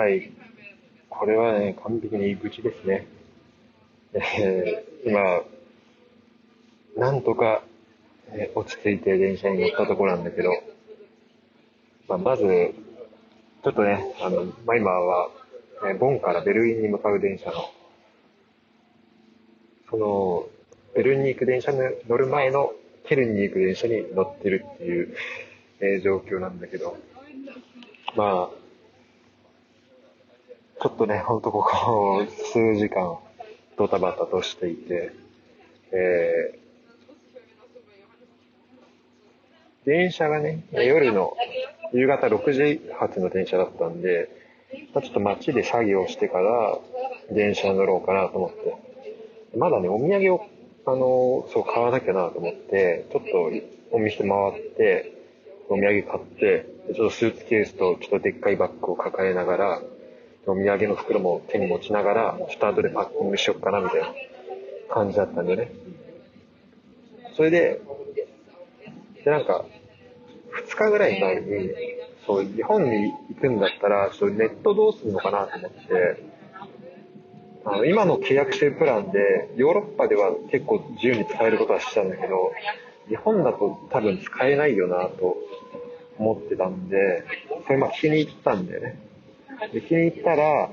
Wi-Fi、これはね、完璧に愚痴ですね。えー、今、なんとか、えー、落ち着いて電車に乗ったところなんだけど、まあ、まず、ちょっとね、あの、まあ、今は、えー、ボンからベルリンに向かう電車の、その、ベルリンに行く電車に乗る前のケルンに行く電車に乗ってるっていう、えー、状況なんだけど、まあ、ちょっとね、ほんとここ数時間ドタバタとしていて、えー、電車がね、夜の夕方6時発の電車だったんで、ま、ちょっと街で作業してから電車に乗ろうかなと思って。まだね、お土産を、あの、そう、買わなきゃなと思って、ちょっとお店回って、お土産買って、ちょっとスーツケースとちょっとでっかいバッグを抱えながら、お土産の袋も手に持ちながら、ちょっと後でパッキングしよっかなみたいな感じだったんでね。それで、で、なんか、2日ぐらい前に、そう、日本に行くんだったら、ちょっとネットどうするのかなと思って、あの、今の契約してるプランで、ヨーロッパでは結構自由に使えることはしたんだけど、日本だと多分使えないよなと思ってたんで、それまあ聞きに行ったんだよね。で、聞きに行ったら、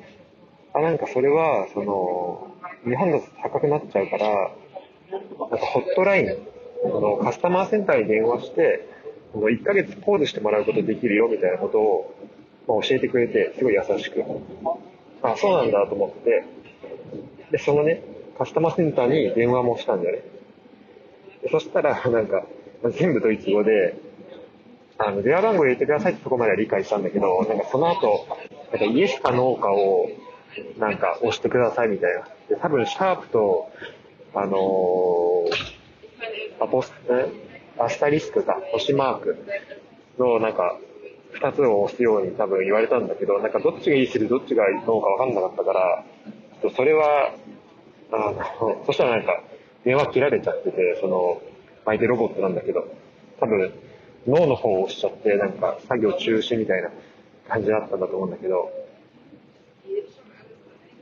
あ、なんかそれは、その、日本だと高くなっちゃうから、なんかホットライン、のカスタマーセンターに電話して、1ヶ月ポーズしてもらうことできるよみたいなことを、まあ、教えてくれて、すごい優しく。あ、そうなんだと思って、で、そのね、カスタマーセンターに電話もしたんだよね。でそしたら、なんか、全部ドイツ語で、あの、電話番号入れてくださいってとこまでは理解したんだけど、なんかその後、なんかイエスかノーかを、なんか押してくださいみたいな。で、多分、シャープと、あのー、アポス、アスタリスクか、星マークの、なんか、二つを押すように多分言われたんだけど、なんかどっちがいいする、どっちがノーかわかんなかったから、それは、あの、そしたらなんか、電話切られちゃってて、その、相手ロボットなんだけど、多分、脳の方を押しちゃって、なんか、作業中止みたいな。感じだったんだと思うんだけど、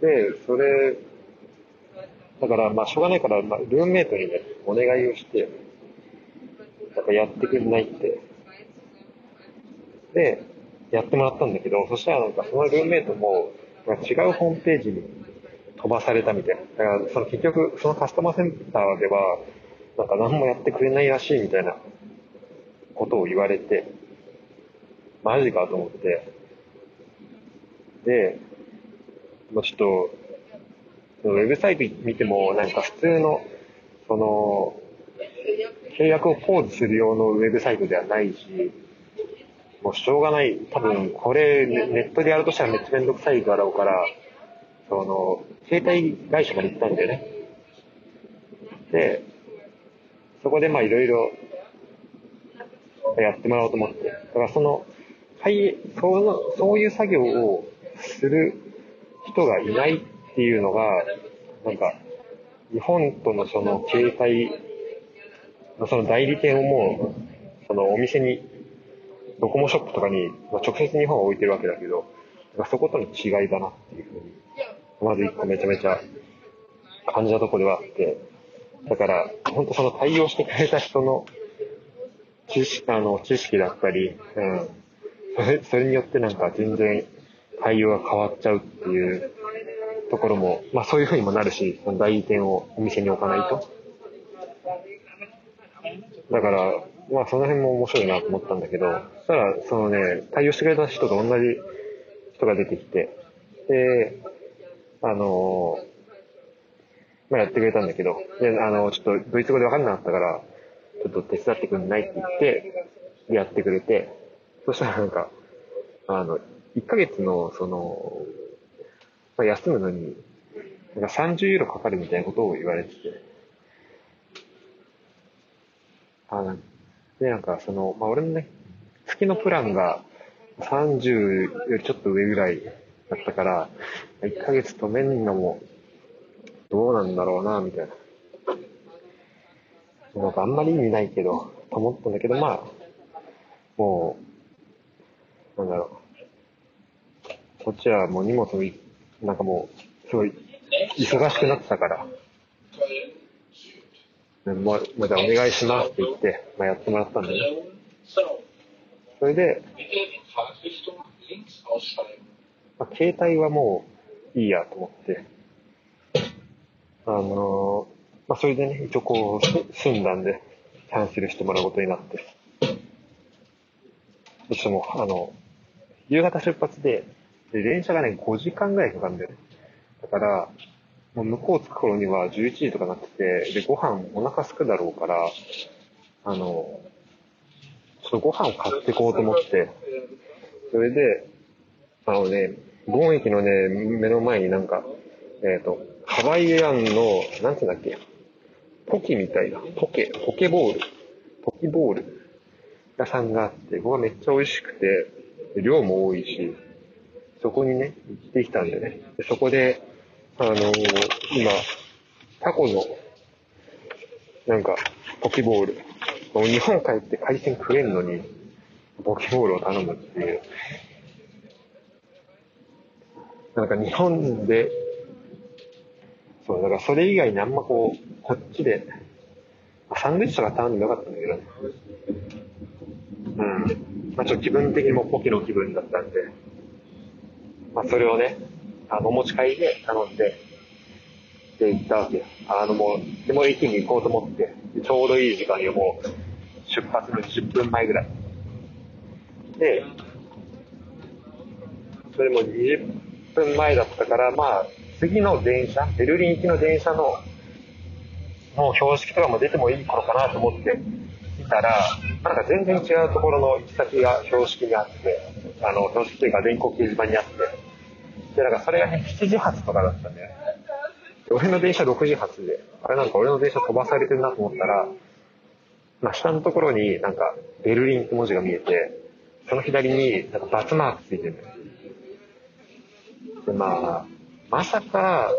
で、それ、だから、まあ、しょうがないから、まあ、ルームメイトにね、お願いをして、なんかやってくれないって。で、やってもらったんだけど、そしたらなんかそのルームメイトも、違うホームページに飛ばされたみたいな。だから、その結局、そのカスタマーセンターでは、なんか何もやってくれないらしいみたいなことを言われて、マジかと思って、で、もうちょっと、ウェブサイト見ても、なんか普通の、その、契約をポーズする用のウェブサイトではないし、もうしょうがない。多分、これ、ネットでやるとしたらめっちゃめんどくさいだろうから、その、携帯会社まで行ったんだよね。で、そこでまあいろいろやってもらおうと思って。だからその、はい、その、そういう作業をする人がいないっていうのが、なんか、日本とのその携帯のその代理店をもう、そのお店に、ドコモショップとかに、まあ、直接日本は置いてるわけだけど、そことの違いだなっていうふうにまず一個めちゃめちゃ感じたところではあって、だから、本当その対応してくれた人の知識、あの、知識だったり、うん。それ、それによってなんか全然対応が変わっちゃうっていうところも、まあそういう風にもなるし、その代理店をお店に置かないと。だから、まあその辺も面白いなと思ったんだけど、そしたら、そのね、対応してくれた人と同じ人が出てきて、で、あのまあ、やってくれたんだけど、で、あの、ちょっとドイツ語でわかんなかったから、ちょっと手伝ってくんないって言って、やってくれて、そしたらなんか、あの、1ヶ月の、その、まあ、休むのに、なんか30ユーロかかるみたいなことを言われてて、あで、なんかその、まあ、俺のね、月のプランが30よりちょっと上ぐらいだったから、1ヶ月止めんのも、どうなんだろうな、みたいな。なんかあんまり意味ないけど、と思ったんだけど、まあ、もう、なんだろう。こっちはもう荷物もなんかもう、すごい、忙しくなってたから、もう、またお願いしますって言って、まあ、やってもらったんだね。それで、まあ、携帯はもういいやと思って、あのー、まあ、それでね、一応こう、済んだんで、キャンセルしてもらうことになって。どうしても、あの、夕方出発で、で、電車がね、5時間ぐらいかかるんだよね。だから、もう向こう着く頃には11時とかなってて、で、ご飯お腹すくだろうから、あの、ちょっとご飯を買ってこうと思って、それで、あのね、ゴン駅のね、目の前になんか、えっ、ー、と、ハワイアンの、なんていうんだっけ、ポキみたいな、ポケ、ポケボール、ポキボール屋さんがあって、ここがめっちゃ美味しくて、量も多いし、そこにね、行ってきたんでね。そこで、あのー、今、タコの、なんか、ポキボール。日本帰って海鮮食えんのに、ポキボールを頼むっていう。なんか日本で、そう、だからそれ以外にあんまこう、こっちで、サンドイッチとか頼んでなかったんだけどね。うん。まあちょっと気分的にもポキの気分だったんで、まあそれをね、あの、お持ち帰りで頼んで、で、行ったわけよ。あのもう、でも駅に行こうと思って、ちょうどいい時間にもう、出発の10分前ぐらい。で、それも20分前だったから、まあ、次の電車、ベルリン行きの電車の、もう標識とかも出てもいい頃かなと思って見たら、なんか全然違うところの行き先が標識にあって、あの、標識というか電光掲示板にあって、で、なんかそれがね、7時発とかだったんだよね。俺の電車6時発で、あれなんか俺の電車飛ばされてるなと思ったら、まあ、下のところになんか、ベルリンって文字が見えて、その左になんかバツマークついてるんだよ。で、まあ、まさか、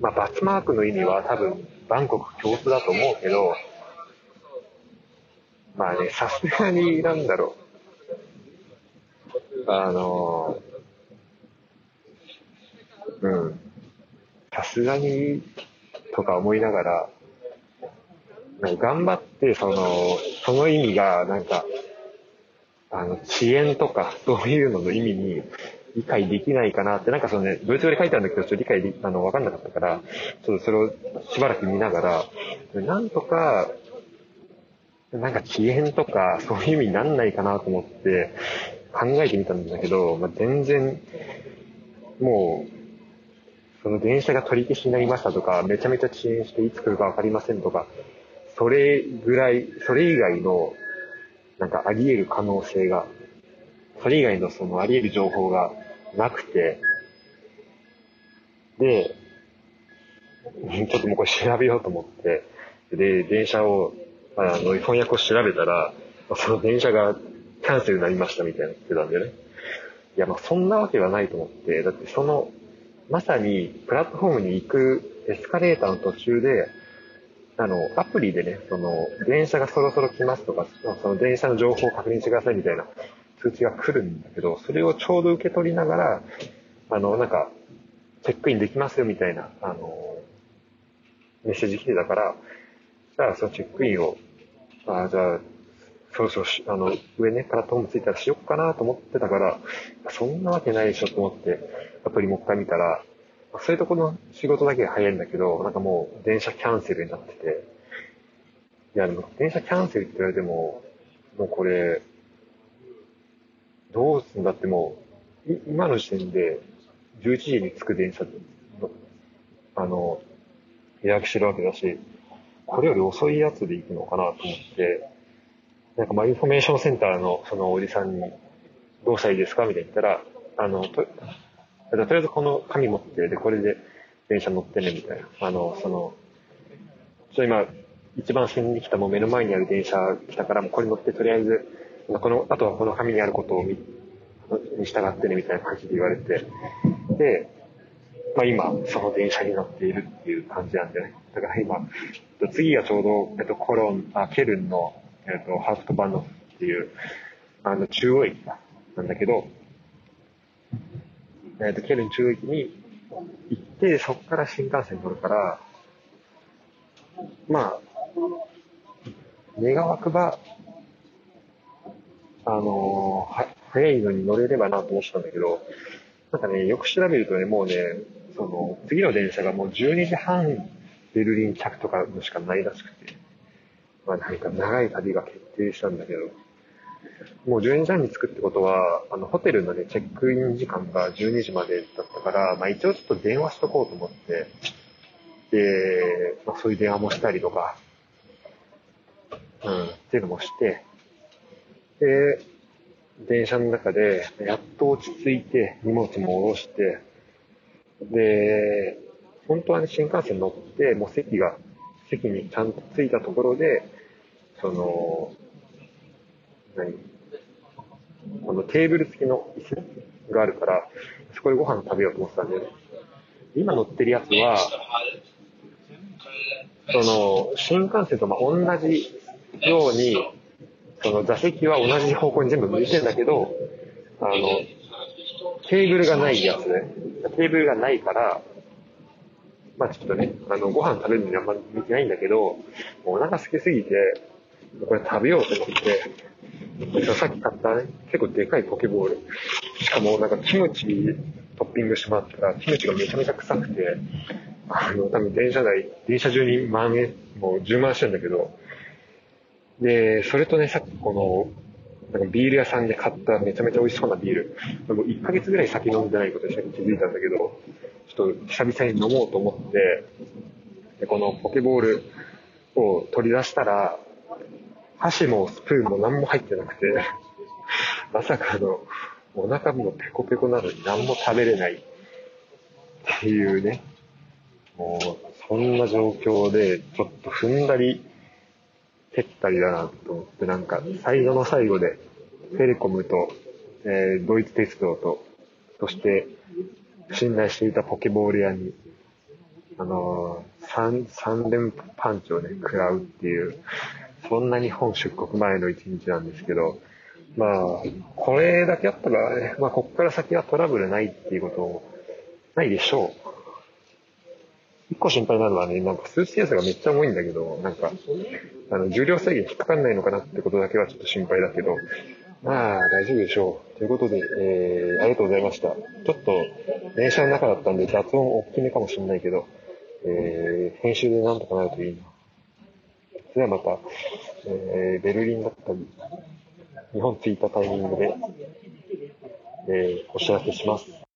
まあ、バツマークの意味は多分、バンコク共通だと思うけど、まあね、さすがに、なんだろう。あのうん。うん。さすがに、とか思いながら、なんか頑張って、その、その意味が、なんか、あの、遅延とか、そういうのの意味に理解できないかなって、なんかそのね、ドイツ語で書いてあるんだけど、ちょっと理解、あの、わかんなかったから、ちょっとそれをしばらく見ながら、なんとか、なんか遅延とか、そういう意味になんないかなと思って考えてみたんだけど、まあ、全然、もう、その電車が取り消しになりましたとか、めちゃめちゃ遅延していつ来るかわかりませんとか、それぐらい、それ以外の、なんかあり得る可能性が、それ以外のそのあり得る情報がなくて、で、ちょっともうこれ調べようと思って、で、電車を、あの、翻訳を調べたら、その電車がキャンセルになりましたみたいな言ってたんでね。いや、まあそんなわけはないと思って、だってそのまさにプラットフォームに行くエスカレーターの途中で、あの、アプリでね、その、電車がそろそろ来ますとか、その電車の情報を確認してくださいみたいな通知が来るんだけど、それをちょうど受け取りながら、あの、なんか、チェックインできますよみたいな、あの、メッセージ来てたから、じゃあそのチェックインを、あじゃあ、そろそろあの、上ね、プラットフォームついたらしよっかなと思ってたから、そんなわけないでしょと思って、アプリもう一回見たら、そういうとこの仕事だけが早いんだけど、なんかもう電車キャンセルになってて、いや、でも電車キャンセルって言われても、もうこれ、どうすんだってもう、今の時点で11時に着く電車の、あの、予約してるわけだし、これより遅いやつで行くのかなと思って、なんかまあインフォメーションセンターのそのおじさんに、どうしたらいいですか？みたいに言ったら、あの、と、とりあえずこの紙持って、で、これで電車乗ってね、みたいな。あの、その、ちょ今、一番先に来たもう目の前にある電車来たから、もうこれ乗って、とりあえず、この、あとはこの紙にあることを見、に従ってね、みたいな感じで言われて、で、まあ今、その電車に乗っているっていう感じなんでね。だから今、次がちょうど、えっと、コロン、あ、ケルンの、えっと、ハーフトバンドっていう、あの、中央駅なんだけど、えっ、ー、と、ケルン中央駅に行って、そこから新幹線乗るから、まあ、願わくば、あのー、は、早いのに乗れればなと思ってたんだけど、なんかね、よく調べるとね、もうね、その、次の電車がもう12時半ベルリン着とかのしかないらしくて、まあなんか長い旅が決定したんだけど、もう12時半に着くってことは、あの、ホテルのね、チェックイン時間が12時までだったから、まあ一応ちょっと電話しとこうと思って、で、まあそういう電話もしたりとか、うん、っていうのもして、で、電車の中で、やっと落ち着いて、荷物も下ろして、で、本当はね、新幹線乗って、もう席が、席にちゃんと着いたところで、その、何？このテーブル付きの椅子があるから、そこでご飯食べようと思ってたんで、今乗ってるやつは、その、新幹線とま同じように、その座席は同じ方向に全部向いてんだけど、あの、テーブルがないやつね。テーブルがないから、まあちょっとね、あの、ご飯食べるのにあんま向いてないんだけど、お腹空きすぎて、これ食べようと思って、さっき買ったね、結構でかいポケボール。しかもなんかキムチトッピングしてもらったら、キムチがめちゃめちゃ臭くて、あの、多分電車内、電車中に万円、もう10万してんだけど、で、それとね、さっきこの、なんかビール屋さんで買っためちゃめちゃ美味しそうなビール。もう1ヶ月ぐらい酒飲んでないことに気づいたんだけど、ちょっと久々に飲もうと思って、でこのポケボールを取り出したら、箸もスプーンも何も入ってなくて、まさかの、お腹もペコペコなのに何も食べれないっていうね、もう、そんな状況で、ちょっと踏んだり、蹴ったりだなと思って、なんか、最後の最後で、テレコムと、えー、ドイツ鉄道と、そして、信頼していたポケボール屋に、あのー、三、三連パンチをね、食らうっていう、そんな日本出国前の一日なんですけど、まあ、これだけあったらね、まあ、こっから先はトラブルないっていうこともないでしょう。一個心配なのはね、なんかスーツケースがめっちゃ重いんだけど、なんか、あの、重量制限引っかかんないのかなってことだけはちょっと心配だけど、まあ、大丈夫でしょう。ということで、えー、ありがとうございました。ちょっと、電車の中だったんで雑音大きめかもしれないけど、えー、編集でなんとかなるといいな。それではまた、えー、ベルリンだったり、日本着いたタイミングで、えー、お知らせします。